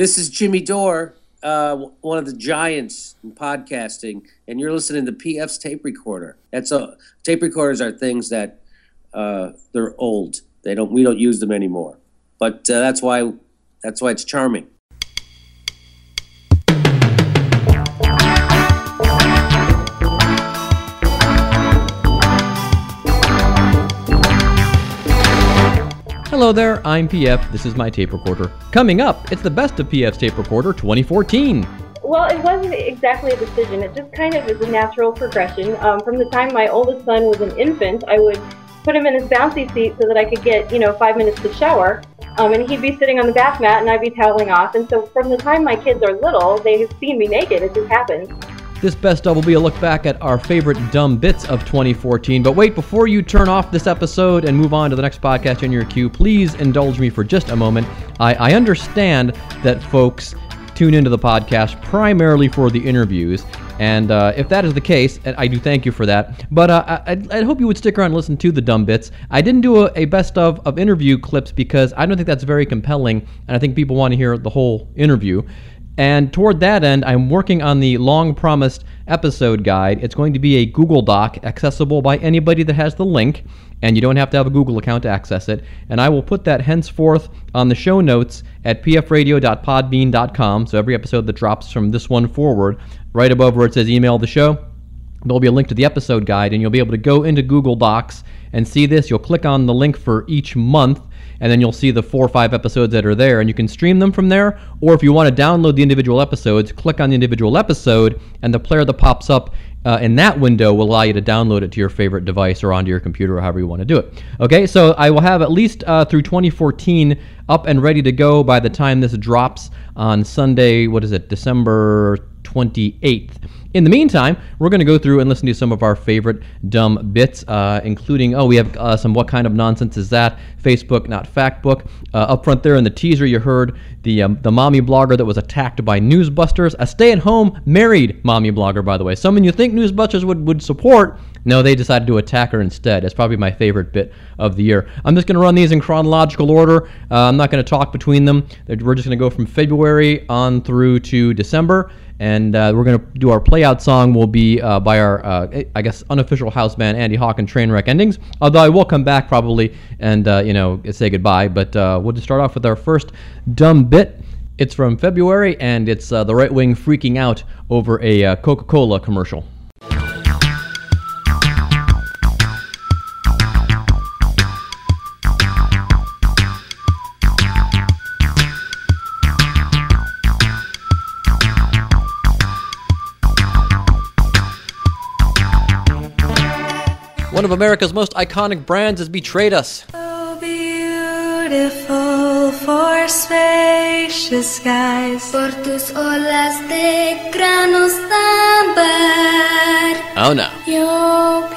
This is Jimmy Dore, uh, one of the giants in podcasting, and you're listening to PF's tape recorder. That's a tape recorders are things that uh, they're old. They don't we don't use them anymore. But uh, that's why that's why it's charming. Hello there, I'm PF. This is my tape recorder. Coming up, it's the best of PF's tape recorder 2014. Well, it wasn't exactly a decision. It just kind of is a natural progression. Um, from the time my oldest son was an infant, I would put him in his bouncy seat so that I could get, you know, five minutes to shower. Um, and he'd be sitting on the bath mat and I'd be toweling off. And so from the time my kids are little, they've seen me naked. It just happens. This best of will be a look back at our favorite dumb bits of 2014. But wait, before you turn off this episode and move on to the next podcast in your queue, please indulge me for just a moment. I, I understand that folks tune into the podcast primarily for the interviews. And uh, if that is the case, I do thank you for that. But uh, I, I hope you would stick around and listen to the dumb bits. I didn't do a, a best of of interview clips because I don't think that's very compelling, and I think people want to hear the whole interview. And toward that end, I'm working on the long promised episode guide. It's going to be a Google Doc accessible by anybody that has the link, and you don't have to have a Google account to access it. And I will put that henceforth on the show notes at pfradio.podbean.com. So every episode that drops from this one forward, right above where it says email the show, there'll be a link to the episode guide, and you'll be able to go into Google Docs and see this. You'll click on the link for each month and then you'll see the four or five episodes that are there, and you can stream them from there. Or if you want to download the individual episodes, click on the individual episode, and the player that pops up uh, in that window will allow you to download it to your favorite device or onto your computer or however you want to do it. Okay, so I will have at least uh, through 2014 up and ready to go by the time this drops on Sunday. What is it, December 28th? In the meantime, we're going to go through and listen to some of our favorite dumb bits, uh, including, oh, we have uh, some What Kind of Nonsense Is That? Facebook, not Factbook. Uh, up front there in the teaser, you heard the, um, the mommy blogger that was attacked by Newsbusters, a stay at home married mommy blogger, by the way. Someone you think Newsbusters would, would support. No, they decided to attack her instead. It's probably my favorite bit of the year. I'm just going to run these in chronological order. Uh, I'm not going to talk between them. We're just going to go from February on through to December and uh, we're going to do our playout song will be uh, by our uh, i guess unofficial house band andy hawk and trainwreck endings. Although i will come back probably and uh, you know say goodbye but uh, we'll just start off with our first dumb bit. It's from february and it's uh, the right wing freaking out over a coca-cola commercial One of America's most iconic brands has betrayed us. So beautiful for spacious skies. Por tus olas de granos ambar. Oh no. Yo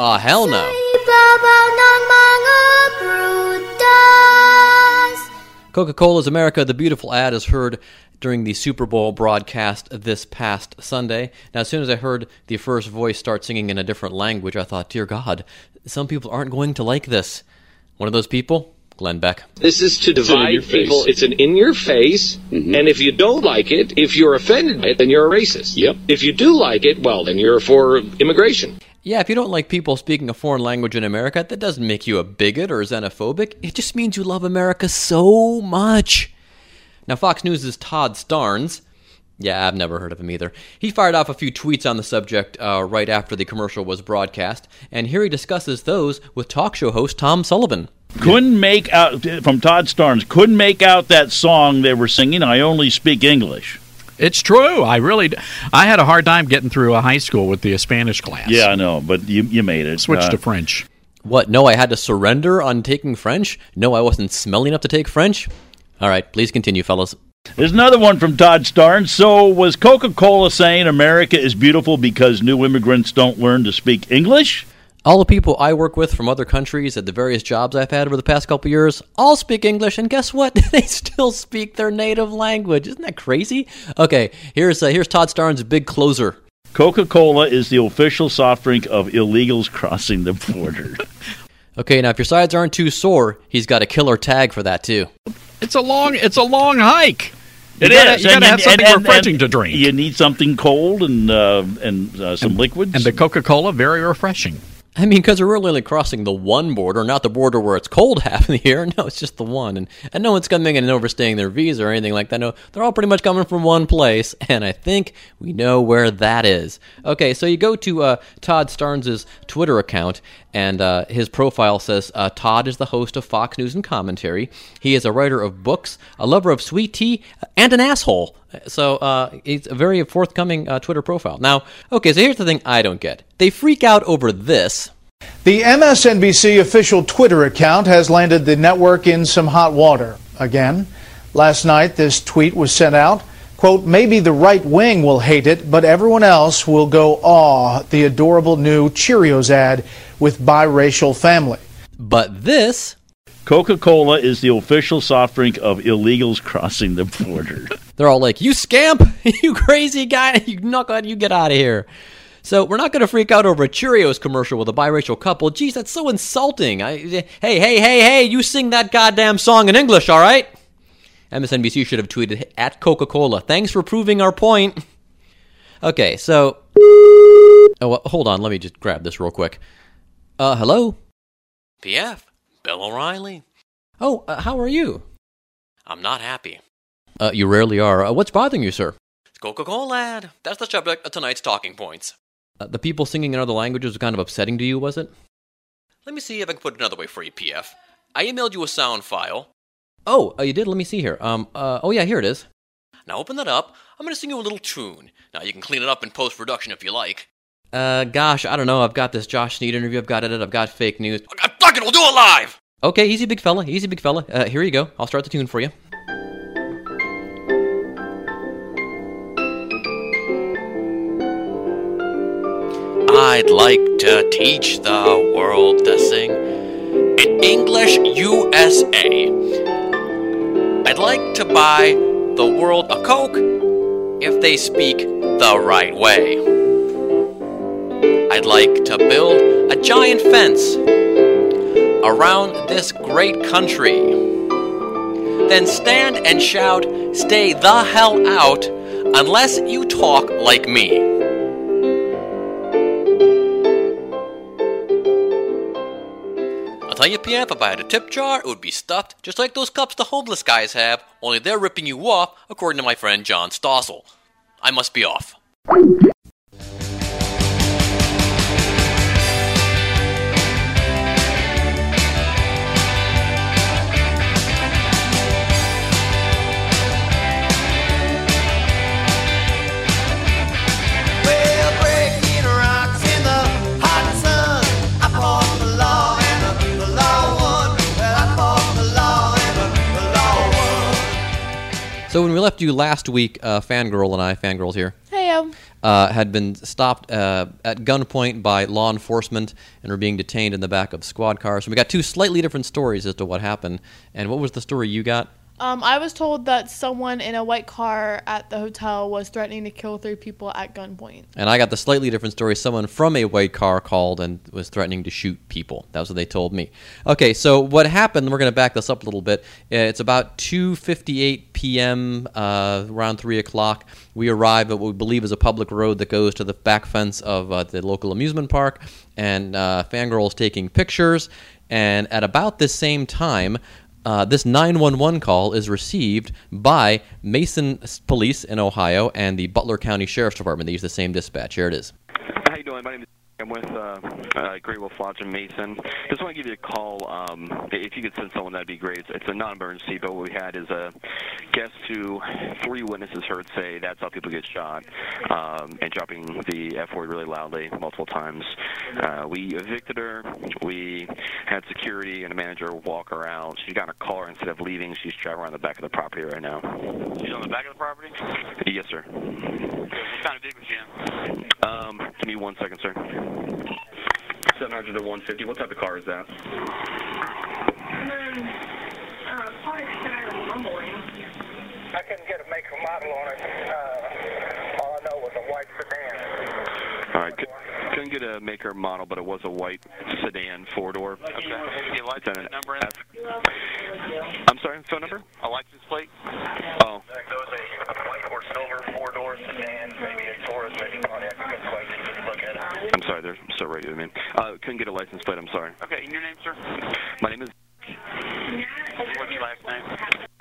Oh hell no. Coca Cola's America the Beautiful ad is heard during the Super Bowl broadcast this past Sunday. Now, as soon as I heard the first voice start singing in a different language, I thought, dear God, some people aren't going to like this. One of those people? Glenn Beck. This is to divide people. It's an in your face. Mm-hmm. And if you don't like it, if you're offended by it, then you're a racist. Yep. If you do like it, well, then you're for immigration. Yeah, if you don't like people speaking a foreign language in America, that doesn't make you a bigot or xenophobic. It just means you love America so much. Now, Fox News' Todd Starnes. Yeah, I've never heard of him either. He fired off a few tweets on the subject uh, right after the commercial was broadcast, and here he discusses those with talk show host Tom Sullivan. Couldn't make out from Todd Starnes. Couldn't make out that song they were singing. I only speak English. It's true. I really, I had a hard time getting through a high school with the Spanish class. Yeah, I know, but you you made it. Switched uh, to French. What? No, I had to surrender on taking French. No, I wasn't smelly enough to take French. All right, please continue, fellas. There's another one from Todd Starnes. So, was Coca Cola saying America is beautiful because new immigrants don't learn to speak English? All the people I work with from other countries at the various jobs I've had over the past couple years all speak English, and guess what? they still speak their native language. Isn't that crazy? Okay, here's uh, here's Todd Starnes' big closer. Coca Cola is the official soft drink of illegals crossing the border. Okay, now if your sides aren't too sore, he's got a killer tag for that too. It's a long. It's a long hike. It you gotta, is, You got and- to have and- something and- refreshing and to drink. You need something cold and uh, and uh, some liquids. and the Coca Cola, very refreshing. I mean, because we're really crossing the one border, not the border where it's cold half of the year. No, it's just the one. And, and no one's coming in and overstaying their visa or anything like that. No, they're all pretty much coming from one place. And I think we know where that is. Okay, so you go to uh, Todd Starnes' Twitter account, and uh, his profile says uh, Todd is the host of Fox News and Commentary. He is a writer of books, a lover of sweet tea, and an asshole. So uh, it's a very forthcoming uh, Twitter profile. Now, okay, so here's the thing I don't get. They freak out over this. The MSNBC official Twitter account has landed the network in some hot water again. Last night, this tweet was sent out. Quote, maybe the right wing will hate it, but everyone else will go awe the adorable new Cheerios ad with biracial family. But this, Coca Cola is the official soft drink of illegals crossing the border. they're all like, you scamp, you crazy guy, you knucklehead, you get out of here. So we're not going to freak out over a Cheerios commercial with a biracial couple. Geez, that's so insulting. I, hey, hey, hey, hey, you sing that goddamn song in English, all right? MSNBC should have tweeted at Coca Cola. Thanks for proving our point. Okay, so. Oh, well, hold on. Let me just grab this real quick. Uh, hello? PF, Bill O'Reilly. Oh, uh, how are you? I'm not happy. Uh, you rarely are. Uh, what's bothering you, sir? It's Coca Cola, lad. That's the subject of tonight's talking points. Uh, the people singing in other languages was kind of upsetting to you, was it? Let me see if I can put it another way for you, PF. I emailed you a sound file. Oh, uh, you did? Let me see here. Um, uh, oh yeah, here it is. Now open that up. I'm gonna sing you a little tune. Now you can clean it up in post production if you like. Uh, gosh, I don't know. I've got this Josh Sneed interview. I've got it. I've got fake news. I fuck it. We'll do it live. Okay, easy, big fella. Easy, big fella. Uh, here you go. I'll start the tune for you. I'd like to teach the world to sing in English USA. I'd like to buy the world a Coke if they speak the right way. I'd like to build a giant fence around this great country. Then stand and shout, Stay the hell out, unless you talk like me. I'll tell you, PF, if I had a tip jar, it would be stuffed just like those cups the homeless guys have, only they're ripping you off, according to my friend John Stossel. I must be off. So when we left you last week, uh, Fangirl and I, Fangirl's here, Heyo. uh, had been stopped uh, at gunpoint by law enforcement and were being detained in the back of squad cars. So we got two slightly different stories as to what happened. And what was the story you got? Um, I was told that someone in a white car at the hotel was threatening to kill three people at gunpoint. And I got the slightly different story. Someone from a white car called and was threatening to shoot people. That was what they told me. Okay, so what happened? We're going to back this up a little bit. Uh, It's about 2:58 p.m. Uh, around three o'clock. We arrive at what we believe is a public road that goes to the back fence of uh, the local amusement park, and uh, Fangirl is taking pictures. And at about the same time, uh, this 911 call is received by Mason Police in Ohio and the Butler County Sheriff's Department. They use the same dispatch. Here it is. How you doing? My name is. I'm with uh, uh, Great Wolf Lodge in Mason. Just want to give you a call. Um, if you could send someone, that'd be great. It's, it's a non-emergency, but what we had is a guest who three witnesses heard say that's how people get shot, um, and dropping the F word really loudly multiple times. Uh, we evicted her. We had security and a manager walk her out. She got in her car instead of leaving. She's driving around the back of the property right now. She's on the back of the property? Yes, sir. What kind of vehicle she in? Um, give me one second, sir. 700 to 150. What type of car is that? I couldn't get a make or model on it. Uh, all I know was a white sedan. All right. Could, couldn't get get a maker and model, but it was a white sedan four door. Okay. Get a license number in I'm sorry, phone number? A license plate? Oh. White or silver, four door sedan, maybe a Taurus, maybe Pontiac. I couldn't quite look at it. I'm sorry, they're so radio me. Uh, couldn't get a license plate. I'm sorry. Okay, and your name, sir? My name is What's your last name?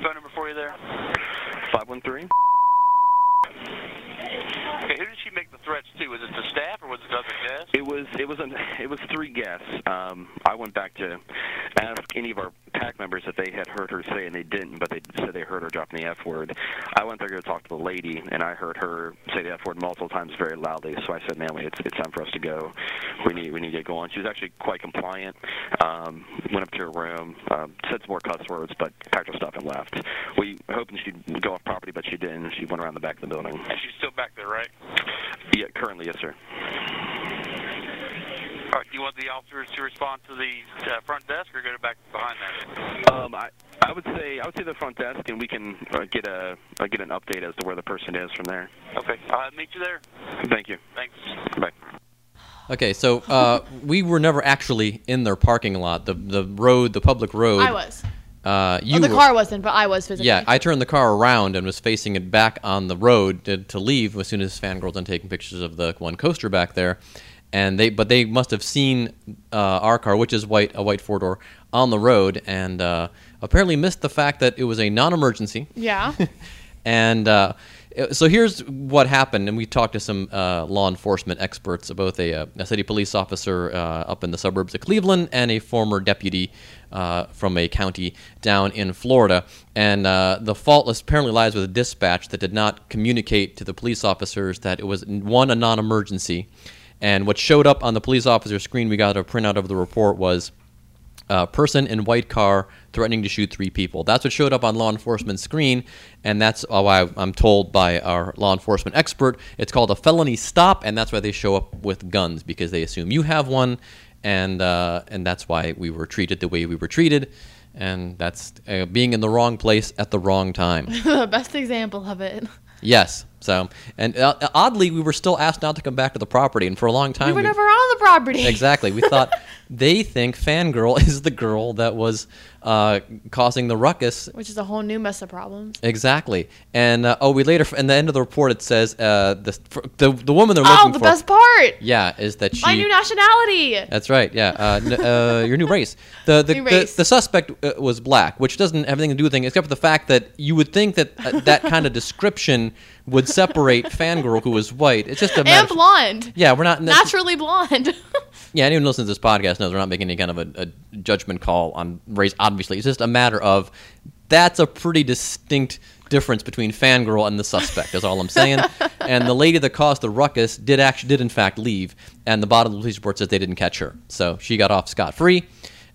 Phone number for you there? five one three. Okay, who did she make the threats to? Was it the staff or was it other guests? It was it was an, it was three guests. Um, I went back to ask any of our pack members if they had heard her say, and they didn't, but they said they heard her dropping the F word. I went there to talk to the lady, and I heard her say the F word multiple times very loudly. So I said, "Manly, it's it's time for us to go. We need we need to get going." She was actually quite compliant. Um, went up to her room, um, said some more cuss words, but packed her stuff and left. We hoping she'd go off property, but she didn't. She went around the back of the building. And she's still back there, right? Yeah, currently, yes, sir. All right, do you want the officers to respond to the uh, front desk or go back behind that? Um, I, I would say I would say the front desk, and we can uh, get a uh, get an update as to where the person is from there. Okay, I'll meet you there. Thank you. Thanks. Bye. Okay, so uh, we were never actually in their parking lot. The the road, the public road. I was. Uh, you oh, the were- car wasn't, but I was physically. Yeah, I turned the car around and was facing it back on the road to, to leave as soon as fangirls done taking pictures of the one coaster back there, and they but they must have seen uh, our car, which is white, a white four door, on the road, and uh, apparently missed the fact that it was a non-emergency. Yeah. And uh, so here's what happened, and we talked to some uh, law enforcement experts, both a, uh, a city police officer uh, up in the suburbs of Cleveland and a former deputy uh, from a county down in Florida. And uh, the fault apparently lies with a dispatch that did not communicate to the police officers that it was one a non-emergency, and what showed up on the police officer screen we got a printout of the report was uh, person in white car threatening to shoot three people. That's what showed up on law enforcement screen, and that's why I'm told by our law enforcement expert it's called a felony stop, and that's why they show up with guns because they assume you have one, and uh, and that's why we were treated the way we were treated, and that's uh, being in the wrong place at the wrong time. the best example of it. yes. So, and uh, oddly, we were still asked not to come back to the property, and for a long time we were we- never on the property. Exactly. We thought they think Fangirl is the girl that was uh, causing the ruckus. Which is a whole new mess of problems. Exactly. And uh, oh, we later in the end of the report it says uh, the, the the woman they're Oh, looking the for. best part! Yeah, is that she? My new nationality. That's right. Yeah, uh, n- uh, your new race. The the, New the, race. the suspect uh, was black, which doesn't have anything to do with anything except for the fact that you would think that uh, that kind of description would separate Fangirl, who was white. It's just a and blonde. yeah, we're not Naturally blonde. Yeah, anyone who listens to this podcast knows we're not making any kind of a, a judgment call on race. Obviously, it's just a matter of that's a pretty distinct difference between fangirl and the suspect. Is all I'm saying. and the lady that caused the ruckus did actually did in fact leave, and the bottom of the police report says they didn't catch her, so she got off scot free.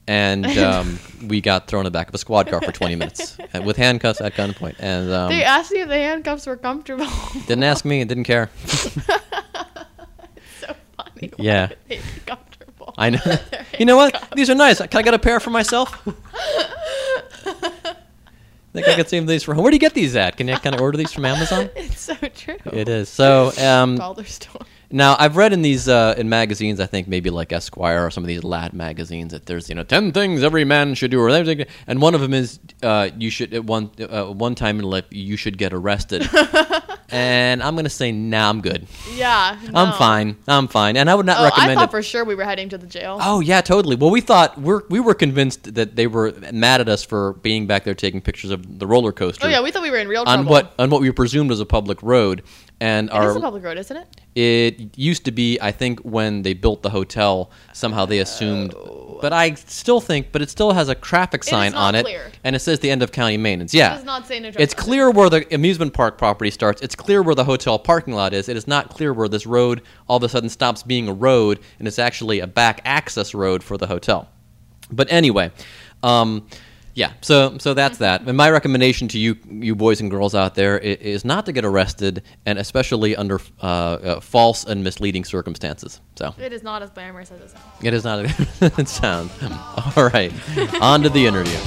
And um, we got thrown in the back of a squad car for 20 minutes uh, with handcuffs at gunpoint. And um, they asked me if the handcuffs were comfortable. didn't ask me didn't care. so funny. Yeah. would they be comfortable? I know. you know what? These are nice. Can I get a pair for myself? I think I could save these for home. Where do you get these at? Can you kind of order these from Amazon? It's so true. It is. So, um, Dollar store. Now I've read in these uh, in magazines, I think maybe like Esquire or some of these lad magazines that there's you know ten things every man should do, or everything, and one of them is uh, you should at one uh, one time in life you should get arrested. and I'm gonna say, nah, I'm good. Yeah. I'm fine. I'm fine, and I would not Oh, I recommend thought it. for sure we were heading to the jail. Oh yeah, totally. Well, we thought we're we were convinced that they were mad at us for being back there taking pictures of the roller coaster. Oh, yeah, we thought we were in real trouble on what on what we presumed was a public road, and It our is a public road, isn't it? it used to be, I think, when they built the hotel, somehow they assumed. But I still think, but it still has a traffic sign on it, clear. and it says the end of county maintenance. Yeah, It does not say no it's clear where the amusement park property starts. It's clear where the hotel parking lot is. It is not clear where this road all of a sudden stops being a road and it's actually a back access road for the hotel. But anyway, um, yeah. So so that's that. And my recommendation to you you boys and girls out there, is is not to get arrested, and especially under uh, uh, false and misleading circumstances. So It is not as glamorous as it sounds. it is not. it sounds all right. On to the interview.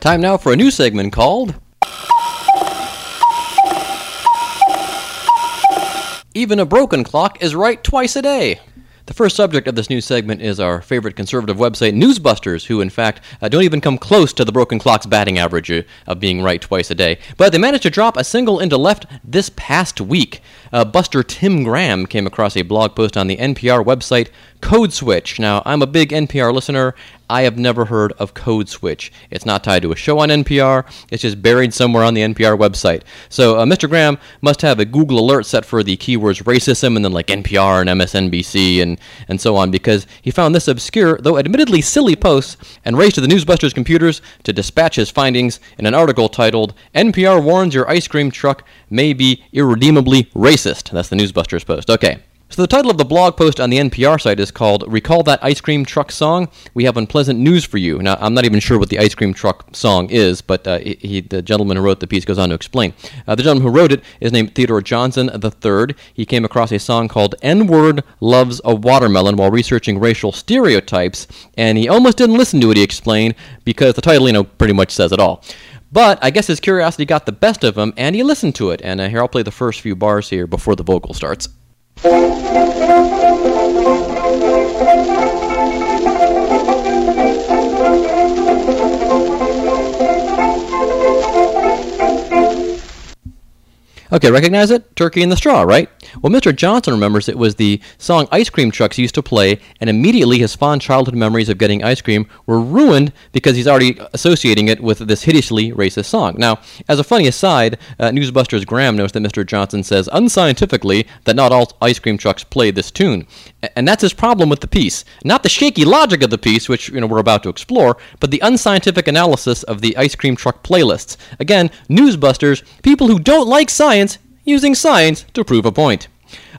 Time now for a new segment called. Even a broken clock is right twice a day. The first subject of this new segment is our favorite conservative website, Newsbusters, who, in fact, uh, don't even come close to the broken clock's batting average uh, of being right twice a day. But they managed to drop a single into left this past week. Uh, Buster Tim Graham came across a blog post on the NPR website Code Switch. Now, I'm a big NPR listener. I have never heard of Code Switch. It's not tied to a show on NPR. It's just buried somewhere on the NPR website. So uh, Mr. Graham must have a Google alert set for the keywords racism and then like NPR and MSNBC and, and so on because he found this obscure, though admittedly silly post and raced to the Newsbusters computers to dispatch his findings in an article titled NPR warns your ice cream truck may be irredeemably racist. That's the Newsbusters post. Okay. So the title of the blog post on the NPR site is called "Recall That Ice Cream Truck Song." We have unpleasant news for you. Now, I'm not even sure what the ice cream truck song is, but uh, he, the gentleman who wrote the piece goes on to explain. Uh, the gentleman who wrote it is named Theodore Johnson III. He came across a song called "N-Word Loves a Watermelon" while researching racial stereotypes, and he almost didn't listen to it. He explained because the title, you know, pretty much says it all. But I guess his curiosity got the best of him, and he listened to it. And uh, here I'll play the first few bars here before the vocal starts. Okay, recognize it? Turkey in the Straw, right? Well, Mr. Johnson remembers it was the song ice cream trucks used to play, and immediately his fond childhood memories of getting ice cream were ruined because he's already associating it with this hideously racist song. Now, as a funny aside, uh, Newsbusters Graham notes that Mr. Johnson says unscientifically that not all ice cream trucks play this tune. And that's his problem with the piece. Not the shaky logic of the piece, which you know we're about to explore, but the unscientific analysis of the ice cream truck playlists. Again, Newsbusters, people who don't like science using science to prove a point.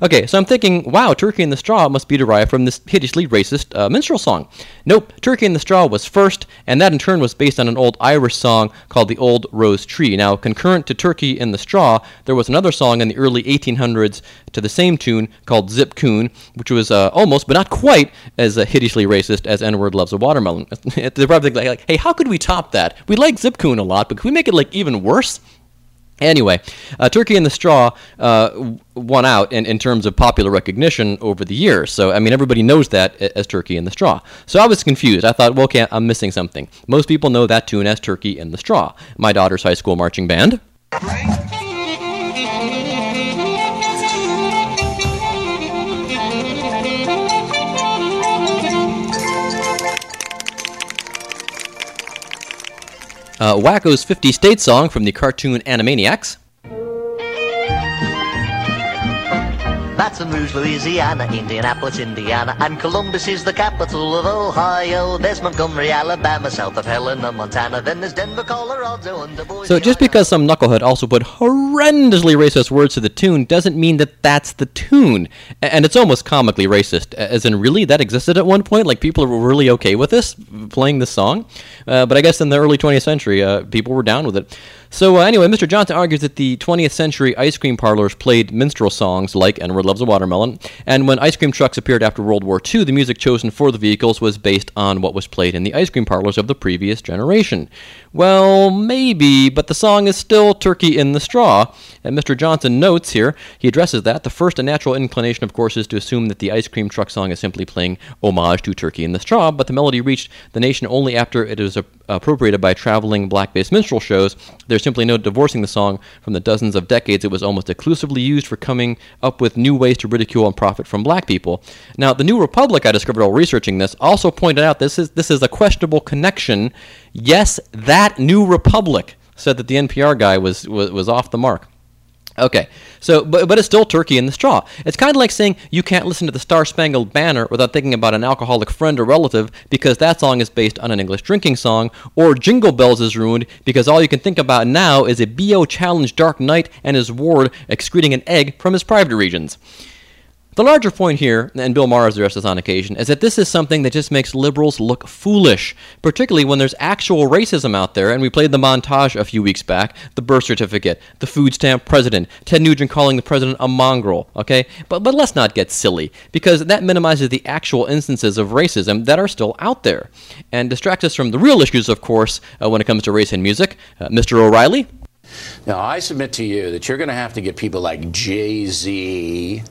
Okay, so I'm thinking, wow, Turkey in the Straw must be derived from this hideously racist uh, minstrel song. Nope, Turkey in the Straw was first, and that in turn was based on an old Irish song called The Old Rose Tree. Now, concurrent to Turkey in the Straw, there was another song in the early 1800s to the same tune called Zip Coon, which was uh, almost, but not quite, as uh, hideously racist as N Word Loves a Watermelon. They're probably like, hey, how could we top that? We like Zip Coon a lot, but can we make it like even worse? Anyway, uh, Turkey in the Straw uh, won out in, in terms of popular recognition over the years. So, I mean, everybody knows that as Turkey in the Straw. So I was confused. I thought, well, okay, I'm missing something. Most people know that tune as Turkey in the Straw. My daughter's high school marching band. Uh, Wakko's 50 State song from the cartoon Animaniacs. Baton Rouge, Louisiana, Indianapolis, Indiana, and Columbus is the capital of Ohio. There's Montgomery, Alabama, south of Helena, Montana. Then there's Denver, Colorado, and Boise. So just because some knucklehead also put horrendously racist words to the tune doesn't mean that that's the tune. And it's almost comically racist, as in really that existed at one point. Like people were really okay with this playing this song, uh, but I guess in the early 20th century, uh, people were down with it. So uh, anyway, Mr. Johnson argues that the 20th century ice cream parlors played minstrel songs like "N-Word Loves a Watermelon," and when ice cream trucks appeared after World War II, the music chosen for the vehicles was based on what was played in the ice cream parlors of the previous generation. Well, maybe, but the song is still "Turkey in the Straw," and Mr. Johnson notes here he addresses that the first and natural inclination, of course, is to assume that the ice cream truck song is simply playing homage to "Turkey in the Straw," but the melody reached the nation only after it was appropriated by traveling black-based minstrel shows. There's simply no divorcing the song from the dozens of decades it was almost exclusively used for coming up with new ways to ridicule and profit from black people. Now, the New Republic I discovered while researching this also pointed out this is this is a questionable connection. Yes, that New Republic said that the NPR guy was was, was off the mark. Okay, so but, but it's still turkey in the straw. It's kind of like saying you can't listen to the Star Spangled Banner without thinking about an alcoholic friend or relative because that song is based on an English drinking song, or Jingle Bells is ruined because all you can think about now is a BO challenged Dark Knight and his ward excreting an egg from his private regions. The larger point here, and Bill Maher has addressed this on occasion, is that this is something that just makes liberals look foolish, particularly when there's actual racism out there. And we played the montage a few weeks back the birth certificate, the food stamp president, Ted Nugent calling the president a mongrel, okay? But, but let's not get silly, because that minimizes the actual instances of racism that are still out there and distracts us from the real issues, of course, uh, when it comes to race and music. Uh, Mr. O'Reilly? Now, I submit to you that you're going to have to get people like Jay Z,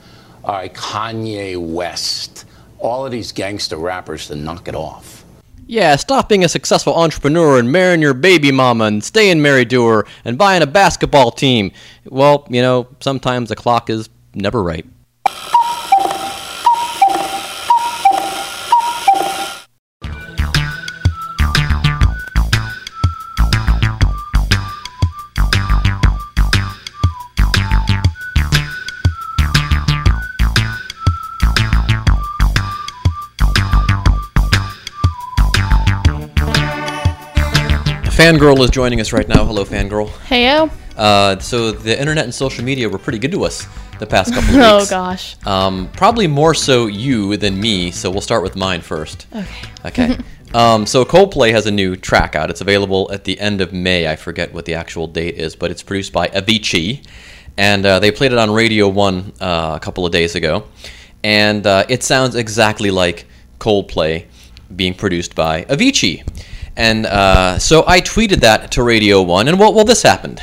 all right, Kanye West, all of these gangster rappers to knock it off. Yeah, stop being a successful entrepreneur and marrying your baby mama and staying married to her and buying a basketball team. Well, you know, sometimes the clock is never right. Fangirl is joining us right now. Hello, Fangirl. Heyo. Uh, so the internet and social media were pretty good to us the past couple of Oh, gosh. Um, probably more so you than me. So we'll start with mine first. Okay. Okay. um, so Coldplay has a new track out. It's available at the end of May. I forget what the actual date is, but it's produced by Avicii, and uh, they played it on Radio One uh, a couple of days ago, and uh, it sounds exactly like Coldplay being produced by Avicii. And uh, so I tweeted that to Radio One, and well, well, this happened.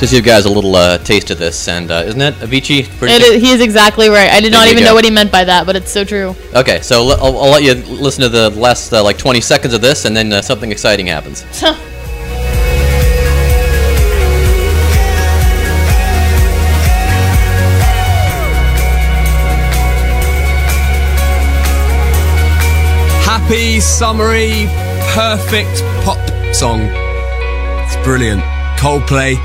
Just give you guys a little uh, taste of this, and uh, isn't that Avicii? Pretty It he is exactly right. I did There not even go. know what he meant by that, but it's so true. Okay, so l- I'll, I'll let you listen to the last uh, like 20 seconds of this, and then uh, something exciting happens. Happy, summery, perfect pop song. It's brilliant. Coldplay,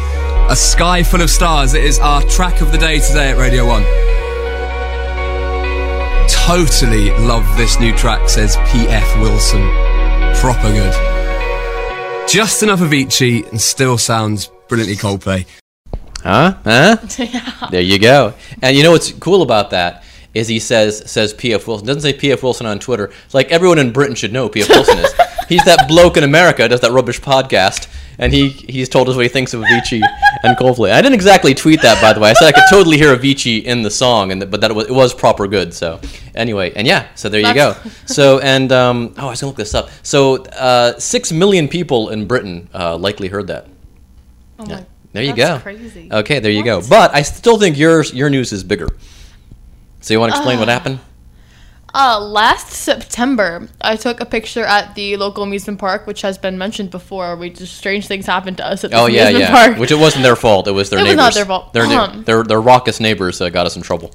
A Sky Full of Stars. It is our track of the day today at Radio 1. Totally love this new track, says P.F. Wilson. Proper good. Just enough Avicii and still sounds brilliantly Coldplay. Huh? Huh? There you go. And you know what's cool about that is he says says P.F. Wilson doesn't say P.F. Wilson on Twitter. It's like everyone in Britain should know P.F. Wilson is. He's that bloke in America does that rubbish podcast, and he he's told us what he thinks of Avicii and Coldplay. I didn't exactly tweet that by the way. I said I could totally hear Avicii in the song, and but that was, it was proper good. So anyway, and yeah, so there you go. So and um, oh, I was gonna look this up. So uh, six million people in Britain uh, likely heard that. Oh Yeah. my- There you that's go. crazy. Okay, there you go. But I still think yours your news is bigger. So you want to explain what Ah. happened? Uh, last September, I took a picture at the local amusement park, which has been mentioned before. We just strange things happened to us at this Oh yeah, amusement yeah. park. Which it wasn't their fault. It was their It was neighbors. not their fault. Their, Um. their their raucous neighbors uh, got us in trouble.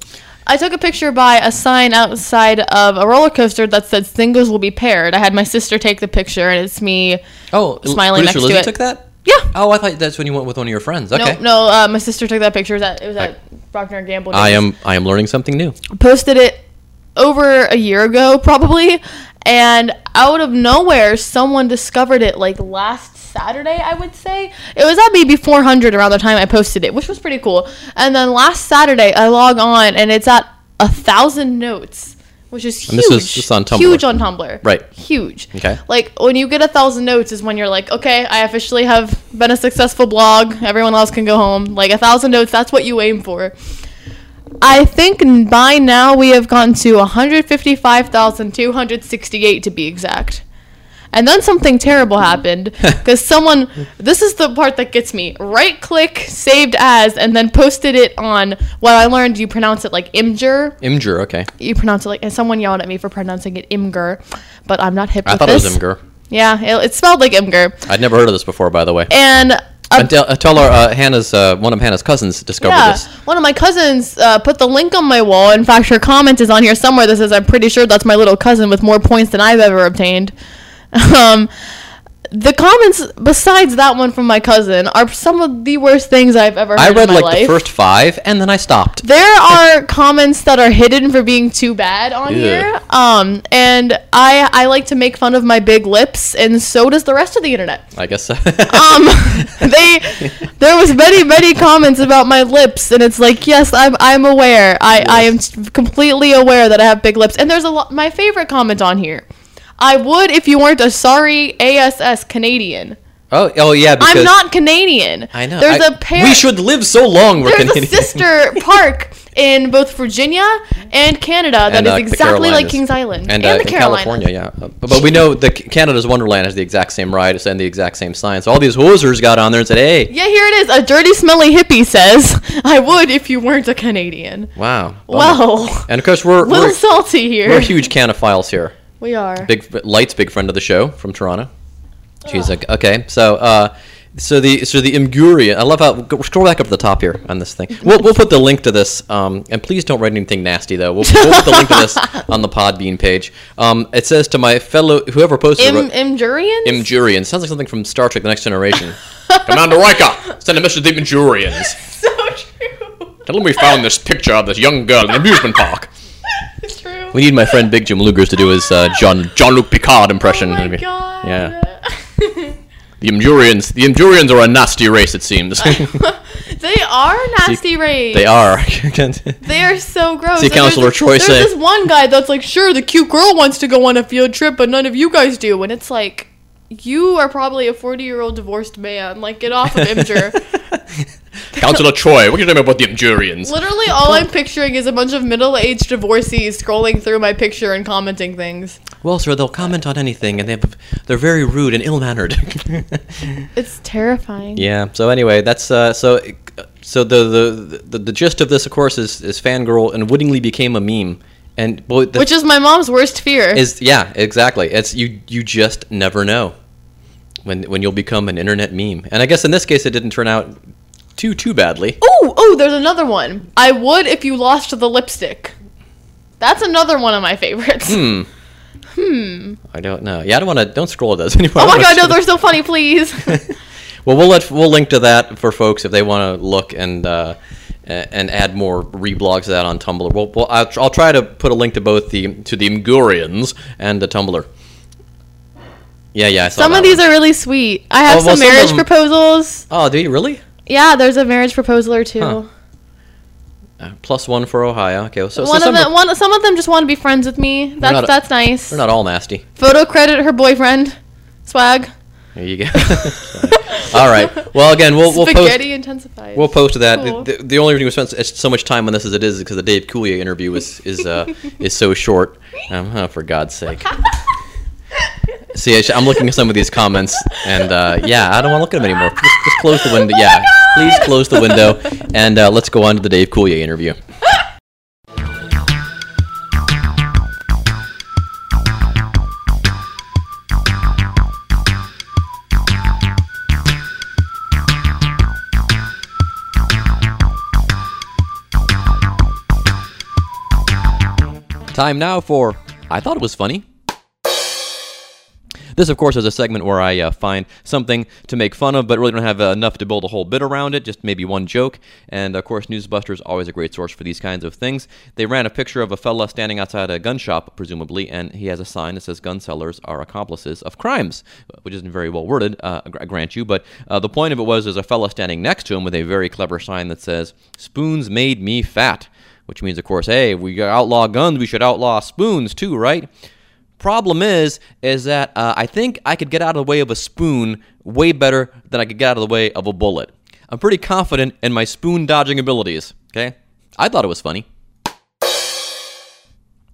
I took a picture by a sign outside of a roller coaster that said "Singles will be paired." I had my sister take the picture, and it's me. Oh, smiling next Lizzie to it. took that. Yeah. Oh, I thought that's when you went with one of your friends. Okay. No, no, uh, my sister took that picture. It was at, it was at Procter and Gamble. I am I am learning something new. posted it over a year ago probably and out of nowhere someone discovered it like last saturday i would say it was at maybe 400 around the time i posted it which was pretty cool and then last saturday i log on and it's at a thousand notes which is And huge is- this is on Tumblr. huge on tumblr Right. huge Okay. like when you get a thousand notes is when you're like okay i officially have been a successful blog everyone else can go home like a thousand notes that's what you aim for I think by now we have gotten to 155,268 to be exact. And then something terrible happened because someone, this is the part that gets me, right click, saved as, and then posted it on what I learned you pronounce it like Imgur. Imgur, okay. You pronounce it like, and someone yelled at me for pronouncing it Imgur, but I'm not hip I thought this. it was Imgur. Yeah, it, it's spelled like Imgur. I'd never heard of this before, by the way. And Until, until our, uh, Hannah's uh, one of Hannah's cousins discovered yeah, this. one of my cousins uh, put the link on my wall. In fact, her comment is on here somewhere that says, "I'm pretty sure that's my little cousin with more points than I've ever obtained." Um, the comments besides that one from my cousin are some of the worst things I've ever heard I read like life. the first five, and then I stopped. There are comments that are hidden for being too bad on Yeah. here. Um, and I I like to make fun of my big lips, and so does the rest of the internet. I guess so. Um, they there was many many comments about my lips, and it's like yes, I'm I'm aware. I I am completely aware that I have big lips, and there's a lot. My favorite comment on here. I would if you weren't a sorry ASS Canadian. oh, oh yeah. Because I'm not Canadian. I know. There's I- a pair. We should live so long. We're There's Canadian. a sister park in both Virginia and Canada that And, uh, the exactly like Kings Island and, and, uh, the in Carolinas. California, yeah. But, but we know the Canada's Wonderland has the exact same rides and the exact same signs. All these hosers got on there and said, "Hey, Yeah, here it is. A dirty, smelly hippie says, "I would if you weren't a Canadian." wow." Well, and of course we're a little we're, salty here. we're huge canophiles here. We are. Big Light's big friend of the show from Toronto. She's like, okay, so uh, so the so the Imgurian. I love how go, scroll back up to the top here on this thing. We'll, we'll put the link to this, um, and please don't write anything nasty though. We'll, we'll put the link to this on the Podbean page. Um, it says to my fellow whoever posted Im it, wrote- Imjurian? Imjurian sounds like something from Star Trek: The Next Generation. Commander Riker, send a message to the Imjurians. so true. Tell them we found this picture of this young girl in the amusement park. We need my friend Big Jim Lugers to do his uh, John Jean-Luc Picard impression. Oh my god. Yeah. The Imjurians, the Imjurians are a nasty race, it seems. They are nasty race. they are. They are so gross. See Counselor there's, Troi there's say- this one guy that's like, sure, the cute girl wants to go on a field trip, but none of you guys do. And it's like, you are probably a 40 year old divorced man. Like, get off of Imgur. Counselor Troi, what do you think about the Imjurians? Literally, all I'm picturing is a bunch of middle aged divorcees scrolling through my picture and commenting things. Well, sir, they'll comment on anything, and they have, they're very rude and ill-mannered. It's terrifying. yeah. So anyway, that's uh, so. So the, the the the gist of this, of course, is is fangirl unwittingly became a meme, and boy, Which is my mom's worst fear. is yeah, exactly. It's you you just never know when when you'll become an internet meme, and I guess in this case it didn't turn out too too badly. Oh, oh, there's another one. I would if you lost the lipstick. That's another one of my favorites. Hmm. Hmm. I don't know. Yeah, I don't want to. Don't scroll those anymore. Oh my god, no, they're so funny, please. Well, we'll let we'll link to that for folks if they want to look and uh, and add more reblogs to that on Tumblr. We'll, we'll I'll, tr- I'll try to put a link to both the to the Mgurians and the Tumblr. Yeah, yeah. I saw some of these one. are really sweet. I have Oh, well, some some marriage them- proposals. Oh, do you really? Yeah, there's a marriage proposal or two. Huh. Uh, plus one for Ohio. Okay, so, so one some, of them, one, some of them just want to be friends with me. That's not- that's nice. they're not all nasty. Photo credit her boyfriend. Swag. There you go. all right. Well, again, we'll we'll post. Spaghetti intensified. We'll post that. Cool. The, the, the only reason we spent so much time on this as it is because the Dave Coulier interview is is uh, is so short. Um, oh, for God's sake. See, I I'm looking at some of these comments, and uh, yeah, I don't want to look at them anymore. Just, just close the window. Yeah, please close the window, and uh, let's go on to the Dave Coulier interview. Time now for I thought it was funny. This, of course, is a segment where I uh, find something to make fun of, but really don't have uh, enough to build a whole bit around it, just maybe one joke. And, of course, Newsbuster is always a great source for these kinds of things. They ran a picture of a fella standing outside a gun shop, presumably, and he has a sign that says gun sellers are accomplices of crimes, which isn't very well worded, uh, I grant you. But uh, the point of it was there's a fella standing next to him with a very clever sign that says, Spoons made me fat. Which means, of course, hey, we outlaw guns, we should outlaw spoons too, right? Problem is, is that uh, I think I could get out of the way of a spoon way better than I could get out of the way of a bullet. I'm pretty confident in my spoon dodging abilities. Okay, I thought it was funny.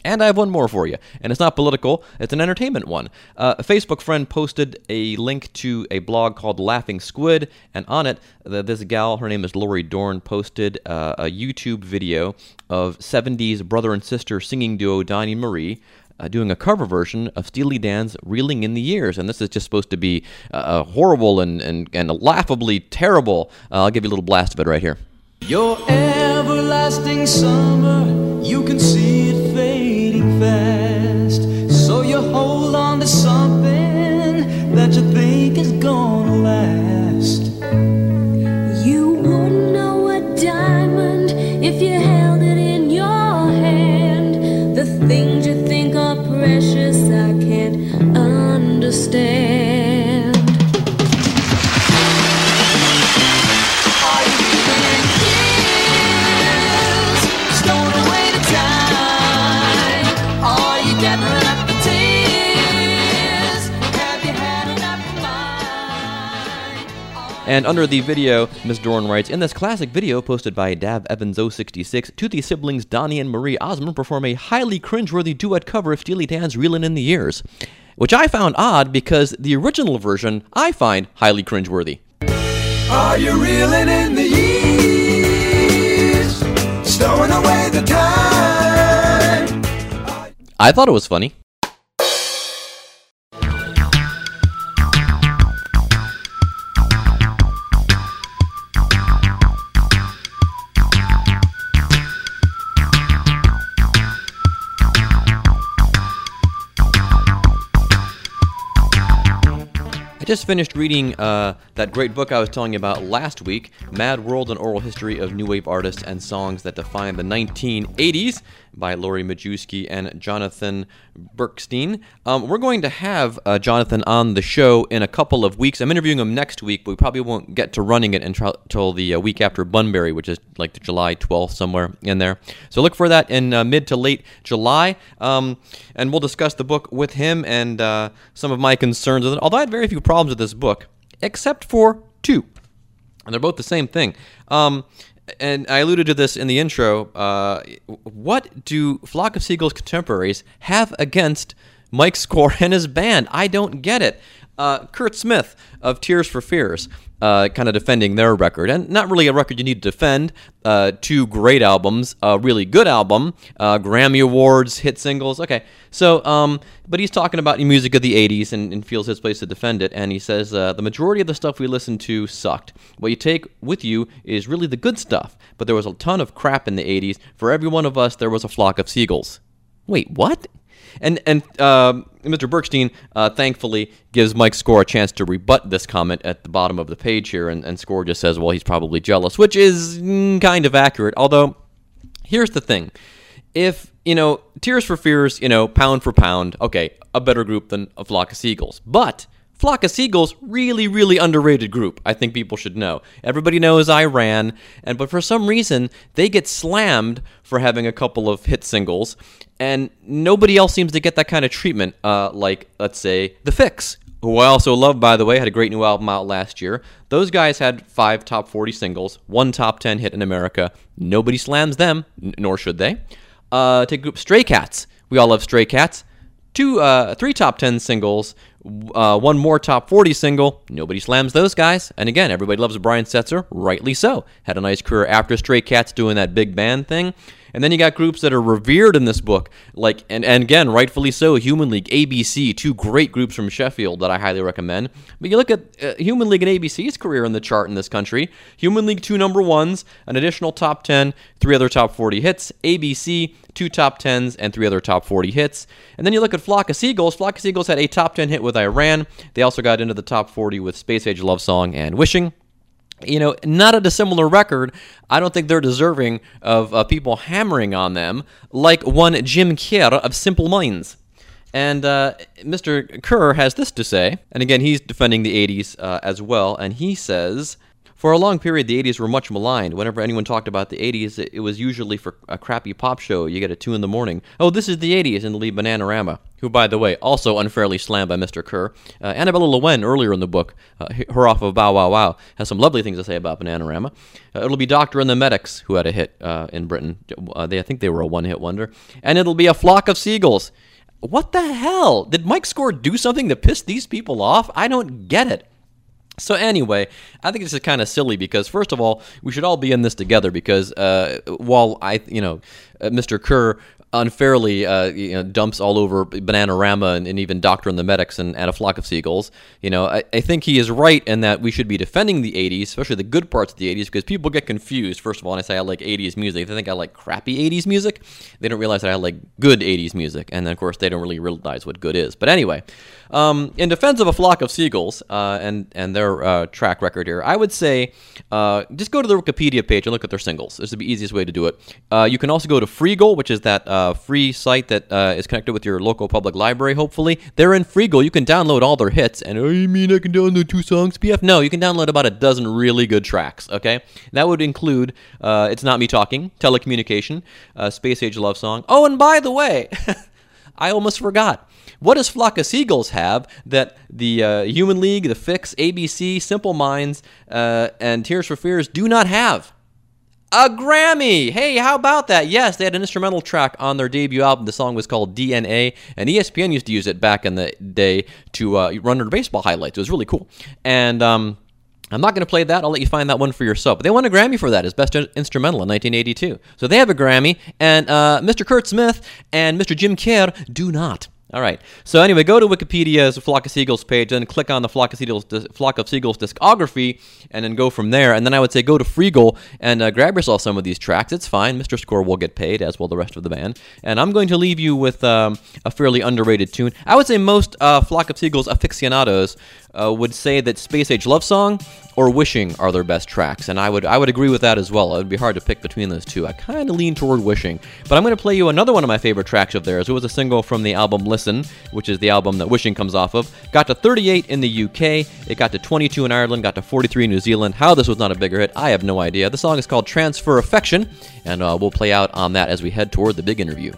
And I have one more for you, and it's not political; it's an entertainment one. Uh, a Facebook friend posted a link to a blog called Laughing Squid, and on it, this gal, her name is Lori Dorn, posted uh, a YouTube video of 70s brother and sister singing duo Donnie Marie uh, doing a cover version of Steely Dan's Reeling in the Years. And this is just supposed to be uh, horrible and, and, and laughably terrible. Uh, I'll give you a little blast of it right here. Your everlasting summer, you can see it fading fast. So you hold on to something that you think is gonna last. You wouldn't know a diamond if you held And under the video, Ms. Dorn writes In this classic video posted by Dav Evans 066, Toothy siblings Donnie and Marie Osmond perform a highly cringeworthy duet cover of Steely Dan's Reelin' in the Years which I found odd because the original version I find highly cringeworthy. Are you reeling in the years? Stowing away the time. I thought it was funny. Just finished reading uh, that great book I was telling you about last week, Mad World: An Oral History of New Wave Artists and Songs That Define the 1980s by Lori Majewski and Jonathan Bernstein. Um, we're going to have uh, Jonathan on the show in a couple of weeks. I'm interviewing him next week, but we probably won't get to running it until the uh, week after Bunbury, which is like the July 12th, somewhere in there. So look for that in uh, mid to late July, um, and we'll discuss the book with him and uh, some of my concerns with it. Although I had very few problems with this book, except for two, and they're both the same thing. Um, and I alluded to this in the intro. Uh, what do Flock of Seagulls contemporaries have against Mike Score and his band? I don't get it. Uh, Curt Smith of Tears for Fears, uh, kind of defending their record, and not really a record you need to defend. Uh, two great albums, a really good album, uh, Grammy Awards, hit singles. Okay, so um, but he's talking about music of the '80s and, and feels his place to defend it, and he says uh, the majority of the stuff we listened to sucked. What you take with you is really the good stuff, but there was a ton of crap in the '80s. For every one of us, there was a flock of seagulls. Wait, what? And and uh, Mr. Bernstein uh, thankfully gives Mike Score a chance to rebut this comment at the bottom of the page here, and, and Score just says, well, he's probably jealous, which is mm, kind of accurate. Although, here's the thing: if you know Tears for Fears, you know, pound for pound, okay, a better group than a Flock of Seagulls, but Flock of Seagulls, really, really underrated group. I think people should know. Everybody knows I ran, and but for some reason they get slammed for having a couple of hit singles, and nobody else seems to get that kind of treatment. Uh, like let's say the Fixx, who I also love, by the way, had a great new album out last year. Those guys had five top 40 singles, one top 10 hit in America. Nobody slams them, n- nor should they. Uh, take group Stray Cats. We all love Stray Cats. Two, uh, three top 10 singles, uh, one more top 40 single. Nobody slams those guys. And again, everybody loves Brian Setzer, rightly so. Had a nice career after Stray Cats doing that big band thing. And then you got groups that are revered in this book, like, and, and again, rightfully so, Human League, ABC, two great groups from Sheffield that I highly recommend. But you look at uh, Human League and ABC's career in the chart in this country Human League, two number ones, an additional top 10, three other top 40 hits. ABC, two top 10s, and three other top 40 hits. And then you look at Flock of Seagulls. Flock of Seagulls had a top 10 hit with I Ran. They also got into the top 40 with Space Age Love Song and Wishing you know, not a dissimilar record. I don't think they're deserving of uh, people hammering on them like one Jim Kerr of Simple Minds. And uh, Mr. Kerr has this to say, and again, he's defending the 80s uh, as well, and he says. For a long period, the 80s were much maligned. Whenever anyone talked about the 80s, it, it was usually for a crappy pop show you get at 2 in the morning. Oh, this is the 80s in the lead Bananarama, who, by the way, also unfairly slammed by Mr. Kerr. Uh, Annabella Lwin, earlier in the book, uh, her off of Bow Wow Wow, has some lovely things to say about Bananarama. Uh, it'll be Doctor and the Medics, who had a hit uh, in Britain. Uh, they, I think they were a one hit wonder. And it'll be A Flock of Seagulls. What the hell? Did Mike Score do something to piss these people off? I don't get it. So anyway, I think this is kind of silly because first of all, we should all be in this together because uh, while I, you know, uh, Mr. Kerr unfairly uh, you know, dumps all over Bananarama and, and, even Doctor and the Medics and, and a flock of seagulls. You know, I, I, think he is right in that we should be defending the 80s, especially the good parts of the 80s, because people get confused. First of all, when I say I like 80s music, they think I like crappy 80s music. They don't realize that I like good 80s music, and then of course they don't really realize what good is. But anyway, um, in defense of a flock of seagulls uh, and and their uh, track record here, I would say uh, just go to the Wikipedia page and look at their singles. This is the easiest way to do it. Uh, you can also go to Freegal, which is that uh, free site that uh, is connected with your local public library. Hopefully, they're in Freegal. You can download all their hits. And oh, you mean I can download two songs, PF? No, you can download about a dozen really good tracks. Okay, that would include "It's Not Me Talking," "Telecommunication," "Space Age Love Song." Oh, and by the way. I almost forgot. What does Flock of Seagulls have that the uh, Human League, the Fixx, ABC, Simple Minds, uh, and Tears for Fears do not have? A Grammy! Hey, how about that? Yes, they had an instrumental track on their debut album. The song was called DNA, and ESPN used to use it back in the day to uh, run their baseball highlights. It was really cool. And um, I'm not going to play that. I'll let you find that one for yourself. But they won a Grammy for that as Best Instrumental in 1982. So they have a Grammy, and uh, Mr. Curt Smith and Mr. Jim Kerr do not. All right. So anyway, go to Wikipedia's Flock of Seagulls page, then click on the Flock of Seagulls, Flock of Seagulls discography, and then go from there. And then I would say go to Freegal and uh, grab yourself some of these tracks. It's fine. Mr. Score will get paid, as will the rest of the band. And I'm going to leave you with um, a fairly underrated tune. I would say most uh, Flock of Seagulls aficionados uh, would say that Space Age Love Song or Wishing are their best tracks, and I would I would agree with that as well. It would be hard to pick between those two. I kind of lean toward Wishing, but I'm going to play you another one of my favorite tracks of theirs. It was a single from the album Listen, which is the album that Wishing comes off of. Got to 38 in the UK, it got to 22 in Ireland, got to 43 in New Zealand. How this was not a bigger hit, I have no idea. The song is called Transfer Affection, and uh, we'll play out on that as we head toward the big interview.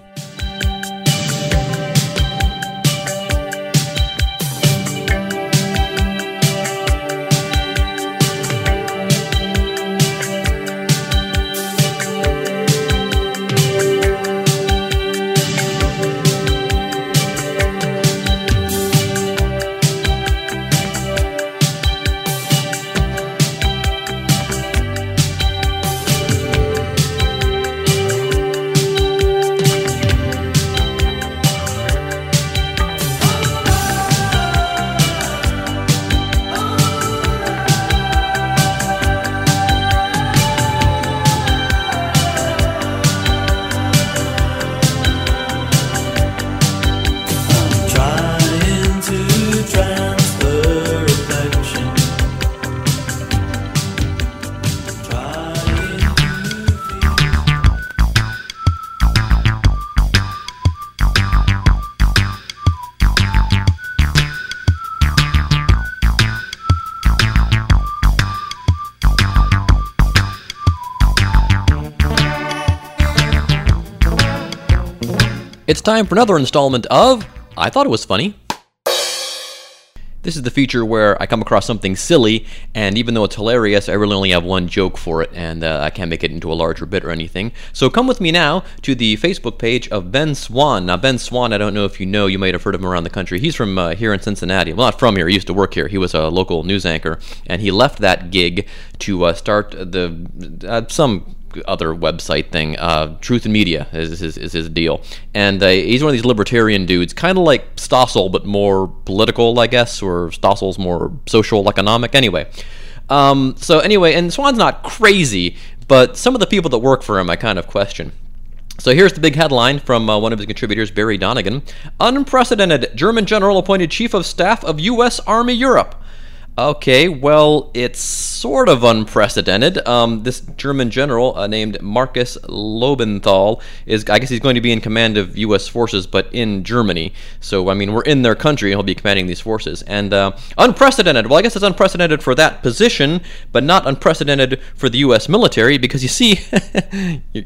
It's time for another installment of I Thought It Was Funny. This is the feature where I come across something silly, and even though it's hilarious, I really only have one joke for it, and uh, I can't make it into a larger bit or anything. So come with me now to the Facebook page of Ben Swann. Now, Ben Swann, I don't know if you know, you might have heard of him around the country. He's from uh, here in Cincinnati. Well, not from here, he used to work here. He was a local news anchor, and he left that gig to uh, start the uh, some other website thing. Uh, Truth in Media is, is, is his deal, and uh, he's one of these libertarian dudes, kind of like Stossel, but more political, I guess, or Stossel's more social, economic. Anyway, um, so anyway, and Swann's not crazy, but some of the people that work for him, I kind of question. So here's the big headline from uh, one of his contributors, Barry Donegan. Unprecedented German general appointed chief of staff of U.S. Army Europe. Okay, well, it's sort of unprecedented. Um, this German general uh, named Markus Laubenthal is, I guess, he's going to be in command of U.S. forces, but in Germany. So, I mean, we're in their country, and he'll be commanding these forces. And uh, unprecedented. Well, I guess it's unprecedented for that position, but not unprecedented for the U.S. military, because you see,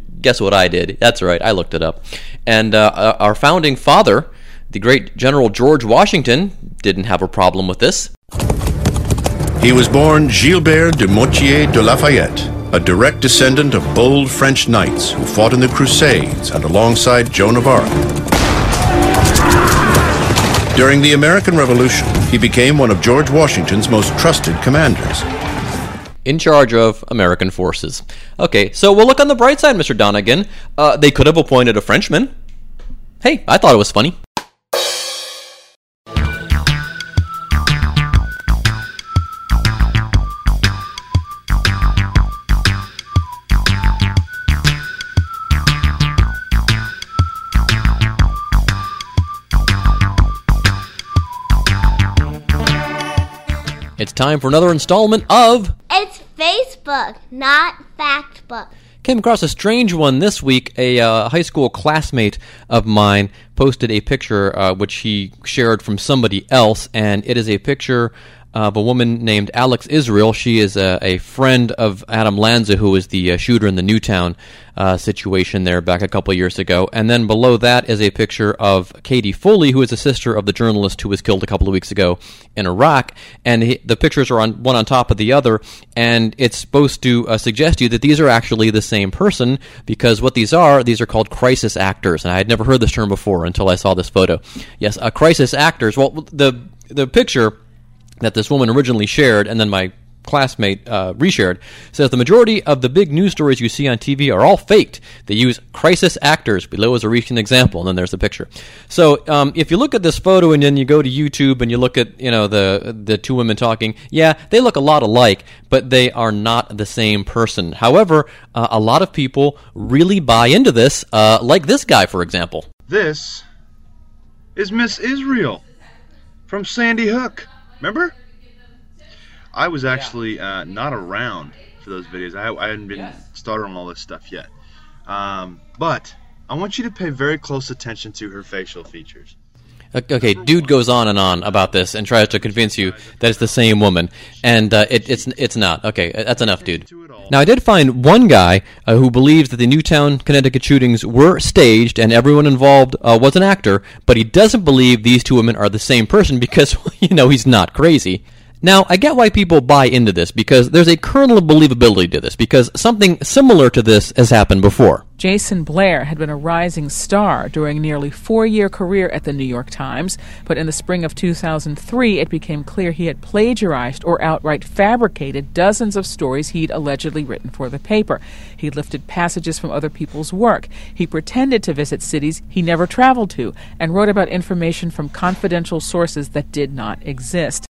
guess what I did? That's right, I looked it up. And uh, our founding father, the great General George Washington, didn't have a problem with this. He was born Gilbert de Motier de Lafayette, a direct descendant of bold French knights who fought in the Crusades and alongside Joan of Arc. During the American Revolution, he became one of George Washington's most trusted commanders. in charge of American forces. Okay, so we'll look on the bright side, Mr. Donegan. Uh, they could have appointed a Frenchman. Hey, I thought it was funny. Time for another installment of It's Facebook, not Factbook. Came across a strange one this week. A uh, high school classmate of mine posted a picture uh, which he shared from somebody else, and it is a picture of a woman named Alex Israel. She is a, a friend of Adam Lanza, who was the uh, shooter in the Newtown uh, situation there back a couple years ago. And then below that is a picture of Katie Foley, who is a sister of the journalist who was killed a couple of weeks ago in Iraq. And he, the pictures are on one on top of the other, and it's supposed to uh, suggest to you that these are actually the same person because what these are, these are called crisis actors. And I had never heard this term before until I saw this photo. Yes, uh, crisis actors. Well, the the picture that this woman originally shared, and then my classmate uh, reshared, says the majority of the big news stories you see on TV are all faked. They use crisis actors. Below is a recent example, and then there's the picture. So um, if you look at this photo and then you go to YouTube and you look at you know the the two women talking, yeah, they look a lot alike, but they are not the same person. However, uh, a lot of people really buy into this, uh, like this guy, for example. This is Miss Israel from Sandy Hook. Remember? I was actually uh, not around for those videos. I, I hadn't been started on all this stuff yet. Um, but I want you to pay very close attention to her facial features. Okay, dude goes on and on about this and tries to convince you that it's the same woman, and uh, it, it's it's not. Okay, that's enough, dude. Now, I did find one guy uh, who believes that the Newtown, Connecticut shootings were staged and everyone involved uh, was an actor, but he doesn't believe these two women are the same person because, you know, he's not crazy. Now, I get why people buy into this because there's a kernel of believability to this because something similar to this has happened before. Jason Blair had been a rising star during a nearly four year career at the New York Times, but in the spring of 2003, it became clear he had plagiarized or outright fabricated dozens of stories he'd allegedly written for the paper. He lifted passages from other people's work. He pretended to visit cities he never traveled to and wrote about information from confidential sources that did not exist.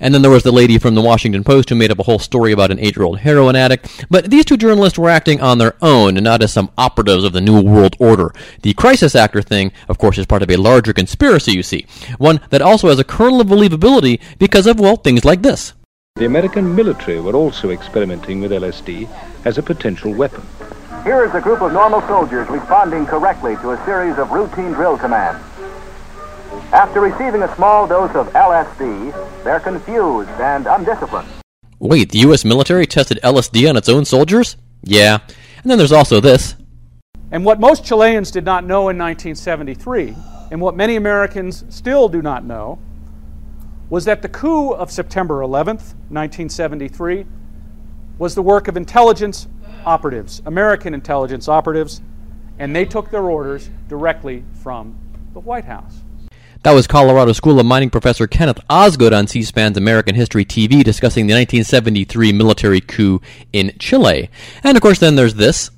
And then there was the lady from the Washington Post who made up a whole story about an eight year old heroin addict. But these two journalists were acting on their own and not as some operatives of the New World Order. The crisis actor thing, of course, is part of a larger conspiracy, you see. One that also has a kernel of believability because of, well, things like this. The American military were also experimenting with LSD as a potential weapon. Here is a group of normal soldiers responding correctly to a series of routine drill commands. After receiving a small dose of LSD, they're confused and undisciplined. Wait, the U.S. military tested LSD on its own soldiers? Yeah. And then there's also this. And what most Chileans did not know in 1973, and what many Americans still do not know, was that the coup of September 11th, 1973, was the work of intelligence operatives, American intelligence operatives, and they took their orders directly from the White House. That was Colorado School of Mining professor Kenneth Osgood on C SPAN's American History TV discussing the 1973 military coup in Chile. And of course, then there's this.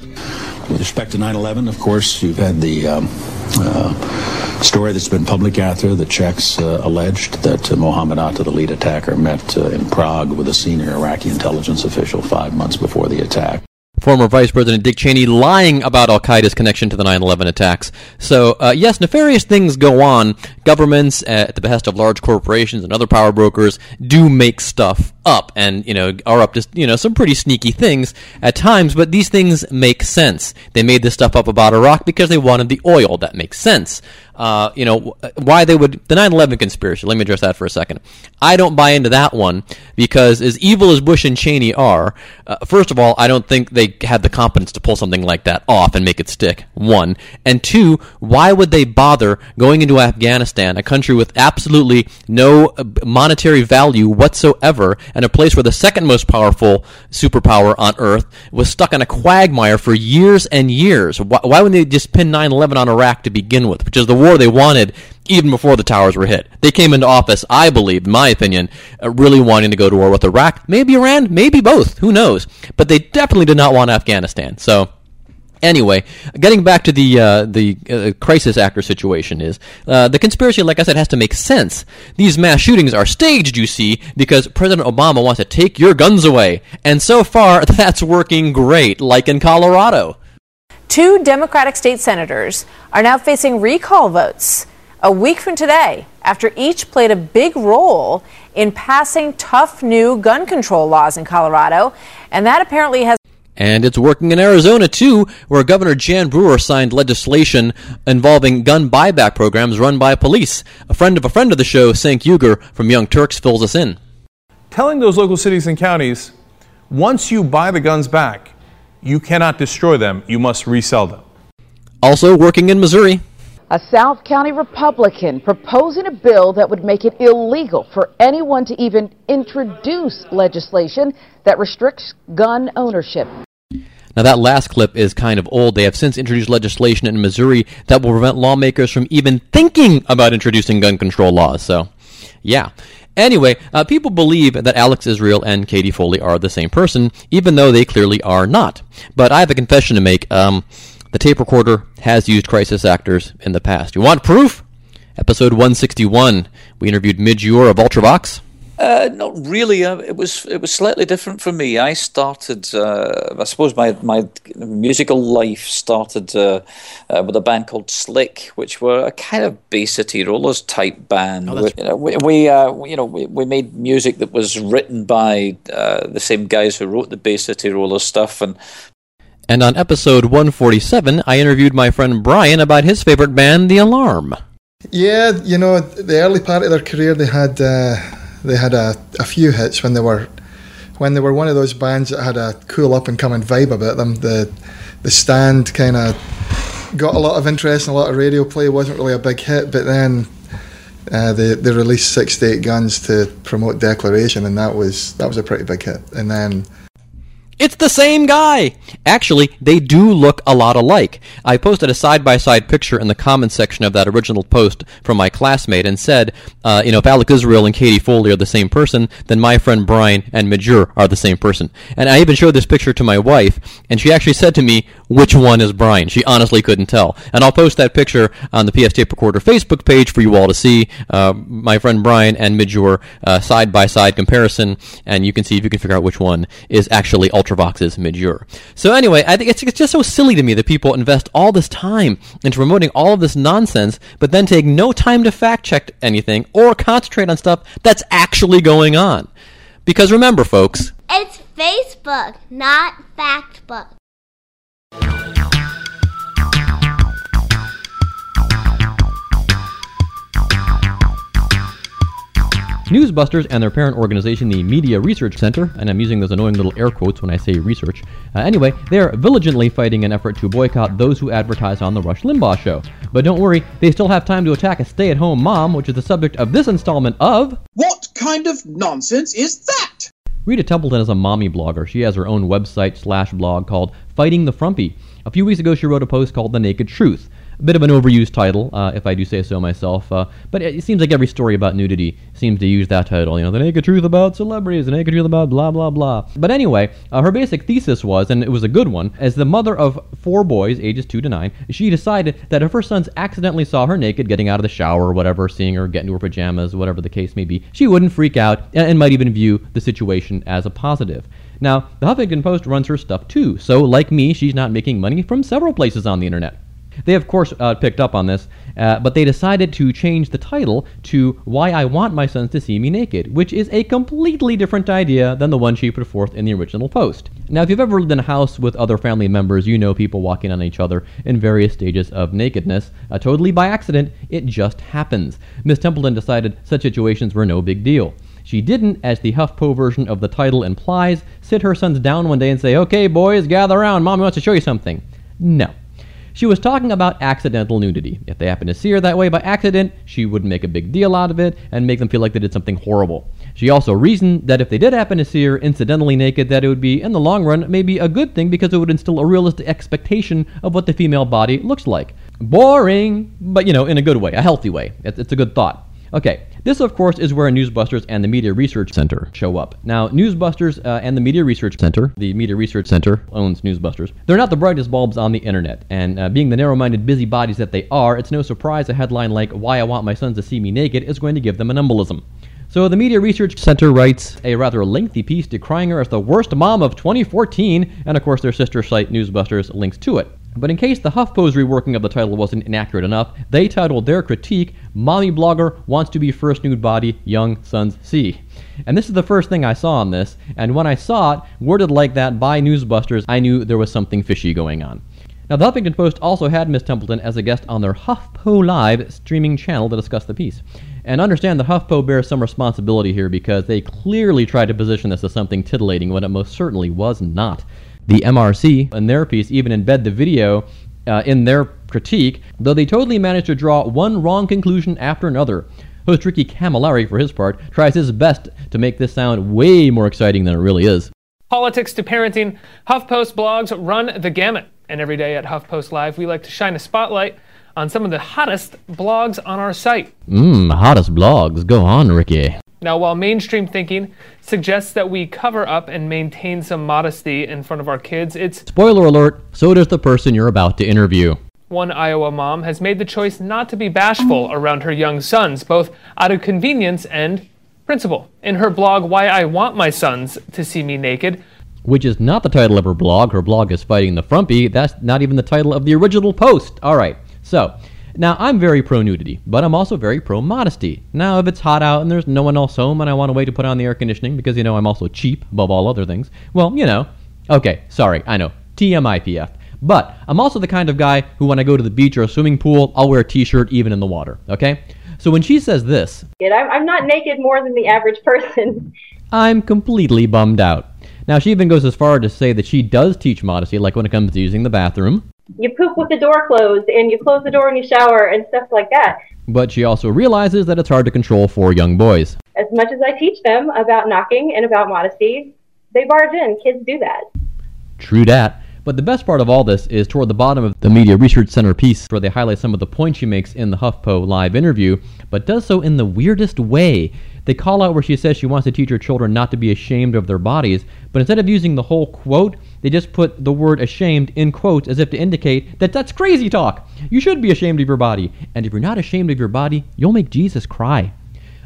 With respect to 9 11, of course, you've had the um, uh, story that's been public out there. The Czechs uh, alleged that uh, Mohammed Atta, the lead attacker, met uh, in Prague with a senior Iraqi intelligence official five months before the attack former Vice President Dick Cheney lying about Al Qaeda's connection to the 9 11 attacks. So, uh, yes, nefarious things go on. Governments, uh, at the behest of large corporations and other power brokers, do make stuff up and, you know, are up to, you know, some pretty sneaky things at times, but these things make sense. They made this stuff up about Iraq because they wanted the oil. That makes sense. Uh, you know, why they would, the 9 11 conspiracy, let me address that for a second. I don't buy into that one because, as evil as Bush and Cheney are, uh, first of all, I don't think they had the competence to pull something like that off and make it stick, one. And two, why would they bother going into Afghanistan, a country with absolutely no uh, monetary value whatsoever, and a place where the second most powerful superpower on earth was stuck in a quagmire for years and years? Why, why wouldn't they just pin 9 11 on Iraq to begin with, which is the war they wanted even before the towers were hit. They came into office, I believe, in my opinion, uh, really wanting to go to war with Iraq, maybe Iran, maybe both, who knows? But they definitely did not want Afghanistan. So, anyway, getting back to the uh, the uh, crisis actor situation is uh, the conspiracy, like I said, has to make sense. These mass shootings are staged, you see, because President Obama wants to take your guns away, and so far that's working great, like in Colorado. Two Democratic state senators are now facing recall votes a week from today after each played a big role in passing tough new gun control laws in Colorado. And that apparently has And it's working in Arizona too, where Governor Jan Brewer signed legislation involving gun buyback programs run by police. A friend of a friend of the show, Cenk Uygur from Young Turks, fills us in. Telling those local cities and counties, once you buy the guns back, you cannot destroy them, you must resell them. Also working in Missouri. A South County Republican proposing a bill that would make it illegal for anyone to even introduce legislation that restricts gun ownership. Now, that last clip is kind of old. They have since introduced legislation in Missouri that will prevent lawmakers from even thinking about introducing gun control laws. So, yeah. Anyway, uh, people believe that Alex Israel and Katie Foley are the same person, even though they clearly are not. But I have a confession to make. Um, the tape recorder has used crisis actors in the past. You want proof? Episode 161, we interviewed Midge Ure of Ultravox. Uh, not really. Uh, it was it was slightly different for me. I started, uh, I suppose, my my musical life started uh, uh, with a band called Slick, which were a kind of Bay City Rollers type band. Oh, that's- you know, we, we uh, you know we, we made music that was written by the same guys who wrote the Bay City Rollers stuff, and And on episode 147, I interviewed my friend Brian about his favorite band, The Alarm. Yeah, you know, the early part of their career, they had uh, they had a, a few hits when they were when they were one of those bands that had a cool up and coming vibe about them. The the stand kind of got a lot of interest and a lot of radio play. wasn't really a big hit, but then uh, they they released 68 Guns to promote Declaration, and that was that was a pretty big hit. And then It's the same guy! Actually, they do look a lot alike. I posted a side by side picture in the comments section of that original post from my classmate and said, uh, you know, if Alec Israel and Katie Foley are the same person, then my friend Brian and Midge Ure are the same person. And I even showed this picture to my wife, and she actually said to me, which one is Brian? She honestly couldn't tell. And I'll post that picture on the PF Tape Recorder Facebook page for you all to see. Uh, my friend Brian and Midge Ure side by side comparison, and you can see if you can figure out which one is actually Ultravox's Midge Ure. So anyway, I think it's, it's just so silly to me that people invest all this time into promoting all of this nonsense, but then take no time to fact check anything or concentrate on stuff that's actually going on. Because remember, folks, It's Facebook, not Factbook. Newsbusters and their parent organization, the Media Research Center, and I'm using those annoying little air quotes when I say research. Uh, anyway, they are vigilantly fighting an effort to boycott those who advertise on the Rush Limbaugh show. But don't worry, they still have time to attack a stay at home mom, which is the subject of this installment of. What kind of nonsense is that? Rita Templeton is a mommy blogger. She has her own website slash blog called Fighting the Frumpy. A few weeks ago, she wrote a post called The Naked Truth. A bit of an overused title, uh, if I do say so myself, uh, but it seems like every story about nudity seems to use that title. You know, The Naked Truth about celebrities, The Naked Truth about blah, blah, blah. But anyway, uh, her basic thesis was, and it was a good one, as the mother of four boys, ages 2 to 9, she decided that if her sons accidentally saw her naked getting out of the shower or whatever, seeing her get into her pajamas, whatever the case may be, she wouldn't freak out and, and might even view the situation as a positive. Now, the Huffington Post runs her stuff too, so like me, she's not making money from several places on the internet. They, of course, uh, picked up on this, uh, but they decided to change the title to Why I Want My Sons to See Me Naked, which is a completely different idea than the one she put forth in the original post. Now, if you've ever lived in a house with other family members, you know people walking on each other in various stages of nakedness. Uh, totally by accident, it just happens. Miss Templeton decided such situations were no big deal. She didn't, as the HuffPo version of the title implies, sit her sons down one day and say, Okay, boys, gather around, mommy wants to show you something. No. She was talking about accidental nudity. If they happened to see her that way by accident, she would make a big deal out of it and make them feel like they did something horrible. She also reasoned that if they did happen to see her incidentally naked, that it would be, in the long run, maybe a good thing because it would instill a realistic expectation of what the female body looks like. Boring, but you know, in a good way, a healthy way. It's, it's a good thought. Okay, this of course is where Newsbusters and the Media Research Center show up. Now, Newsbusters uh, and the Media Research Center, the Media Research Center owns Newsbusters, they're not the brightest bulbs on the internet, and uh, being the narrow minded busybodies that they are, it's no surprise a headline like, Why I Want My Sons to See Me Naked is going to give them an embolism. So the Media Research Center writes a rather lengthy piece decrying her as the worst mom of 2014, and of course their sister site Newsbusters links to it. But in case the HuffPo's reworking of the title wasn't inaccurate enough, they titled their critique Mommy blogger wants to be first nude body, young sons see. And this is the first thing I saw on this, and when I saw it, worded like that by Newsbusters, I knew there was something fishy going on. Now, the Huffington Post also had Miss Templeton as a guest on their HuffPo Live streaming channel to discuss the piece. And understand that HuffPo bears some responsibility here because they clearly tried to position this as something titillating when it most certainly was not. The MRC, in their piece, even embed the video uh, in their critique, though they totally managed to draw one wrong conclusion after another. Host Ricky Camilleri, for his part, tries his best to make this sound way more exciting than it really is. Politics to parenting, HuffPost blogs run the gamut. And every day at HuffPost Live, we like to shine a spotlight on some of the hottest blogs on our site. Mmm, hottest blogs. Go on, Ricky. Now, while mainstream thinking suggests that we cover up and maintain some modesty in front of our kids, it's Spoiler alert, so does the person you're about to interview. one Iowa mom has made the choice not to be bashful around her young sons, both out of convenience and principle. In her blog, Why I Want My Sons to See Me Naked, Which is not the title of her blog. Her blog is Fighting the Frumpy. That's not even the title of the original post. Alright, so, now I'm very pro nudity, but I'm also very pro modesty. Now, if it's hot out and there's no one else home and I want a way to put on the air conditioning because, you know, I'm also cheap above all other things, well, you know. Okay, sorry, I know. TMIPF. But I'm also the kind of guy who, when I go to the beach or a swimming pool, I'll wear a t shirt even in the water, okay? So when she says this, I'm, I'm not naked more than the average person. I'm completely bummed out. Now, she even goes as far to say that she does teach modesty, like when it comes to using the bathroom, You poop with the door closed, and you close the door when you shower, and stuff like that. but she also realizes that it's hard to control four young boys. As much as I teach them about knocking and about modesty, they barge in. Kids do that. True dat. But the best part of all this is toward the bottom of the Media Research Center piece, where they highlight some of the points she makes in the HuffPo live interview, but does so in the weirdest way. They call out where she says she wants to teach her children not to be ashamed of their bodies, but instead of using the whole quote, they just put the word ashamed in quotes as if to indicate that that's crazy talk. You should be ashamed of your body, and if you're not ashamed of your body, you'll make Jesus cry.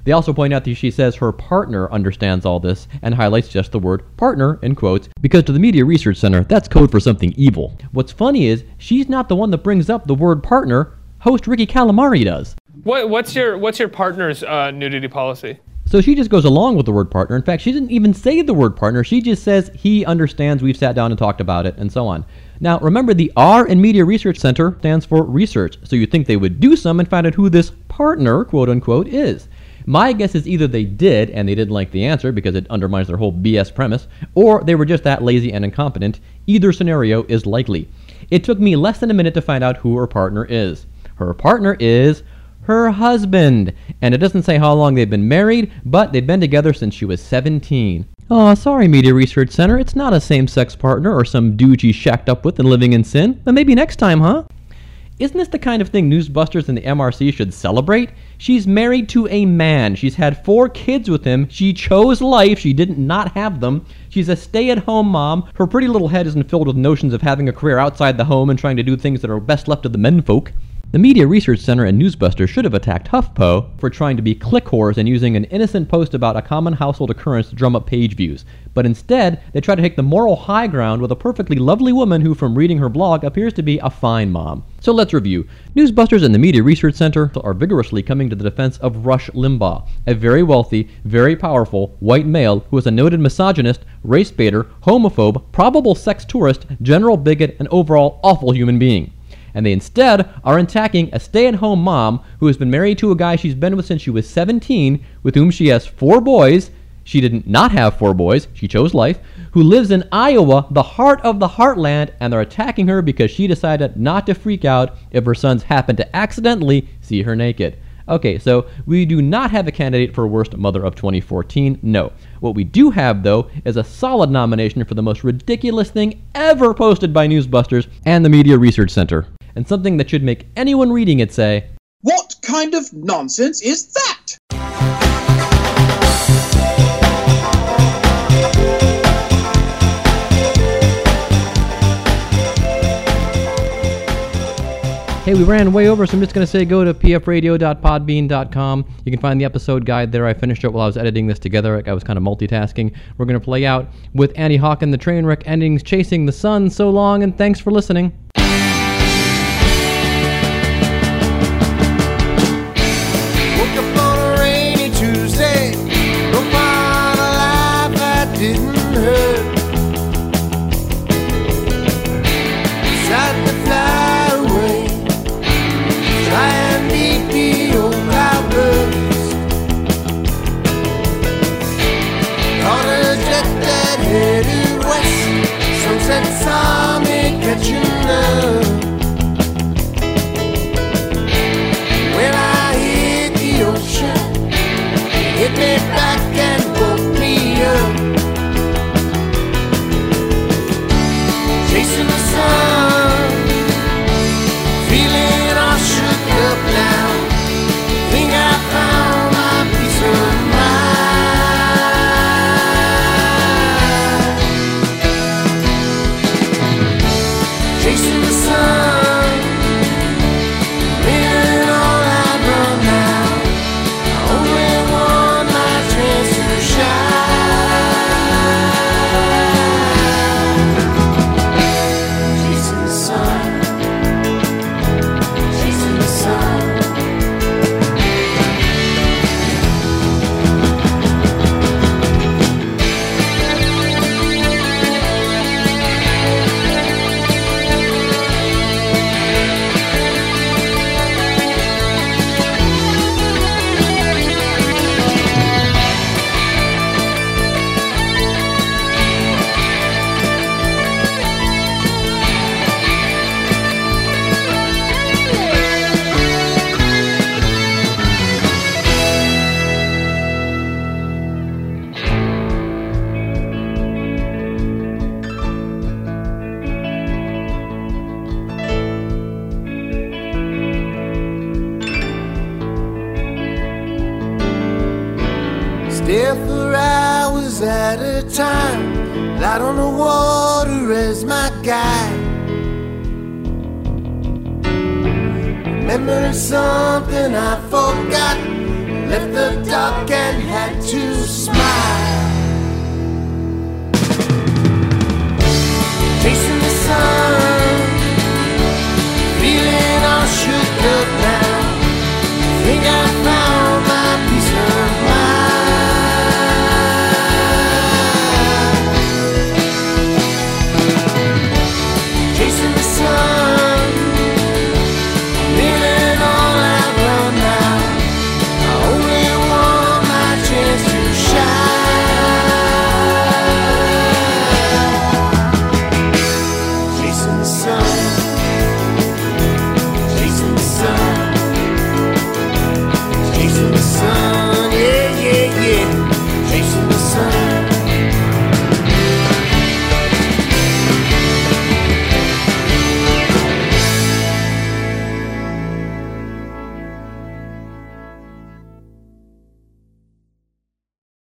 They also point out that she says her partner understands all this and highlights just the word partner in quotes because to the Media Research Center, that's code for something evil. What's funny is she's not the one that brings up the word partner, host Ricky Calamari does. what, what's your what's your partner's uh, nudity policy? So she just goes along with the word partner. In fact, she didn't even say the word partner. She just says he understands, we've sat down and talked about it, and so on. Now, remember, the R in Media Research Center stands for research, so you think they would do some and find out who this partner, quote unquote, is. My guess is either they did and they didn't like the answer because it undermines their whole BS premise, or they were just that lazy and incompetent. Either scenario is likely. It took me less than a minute to find out who her partner is. Her partner is her husband. And it doesn't say how long they've been married, but they've been together since she was 17. Oh, sorry, Media Research Center. It's not a same sex partner or some dude she's shacked up with and living in sin. But maybe next time, huh? Isn't this the kind of thing Newsbusters and the MRC should celebrate? She's married to a man. She's had four kids with him. She chose life. She didn't not have them. She's a stay at home mom. Her pretty little head isn't filled with notions of having a career outside the home and trying to do things that are best left to the menfolk. The Media Research Center and Newsbuster should have attacked HuffPo for trying to be click whores and using an innocent post about a common household occurrence to drum up page views. But instead, they try to take the moral high ground with a perfectly lovely woman who, from reading her blog, appears to be a fine mom. So let's review. Newsbusters and the Media Research Center are vigorously coming to the defense of Rush Limbaugh, a very wealthy, very powerful white male who is a noted misogynist, race baiter, homophobe, probable sex tourist, general bigot, and overall awful human being and they instead are attacking a stay at home mom who has been married to a guy she's been with since she was 17, with whom she has four boys. She didn't not have four boys, she chose life, who lives in Iowa, the heart of the heartland, and they're attacking her because she decided not to freak out if her sons happen to accidentally see her naked. Okay, so we do not have a candidate for Worst Mother of 2014, no. What we do have, though, is a solid nomination for the most ridiculous thing ever posted by Newsbusters and the Media Research Center and something that should make anyone reading it say, What kind of nonsense is that? Hey, we ran way over, so I'm just going to say go to pfradio.podbean.com. You can find the episode guide there. I finished it while I was editing this together. I was kind of multitasking. We're going to play out with Annie Hawk and the Trainwreck endings Chasing the Sun. So long, and thanks for listening.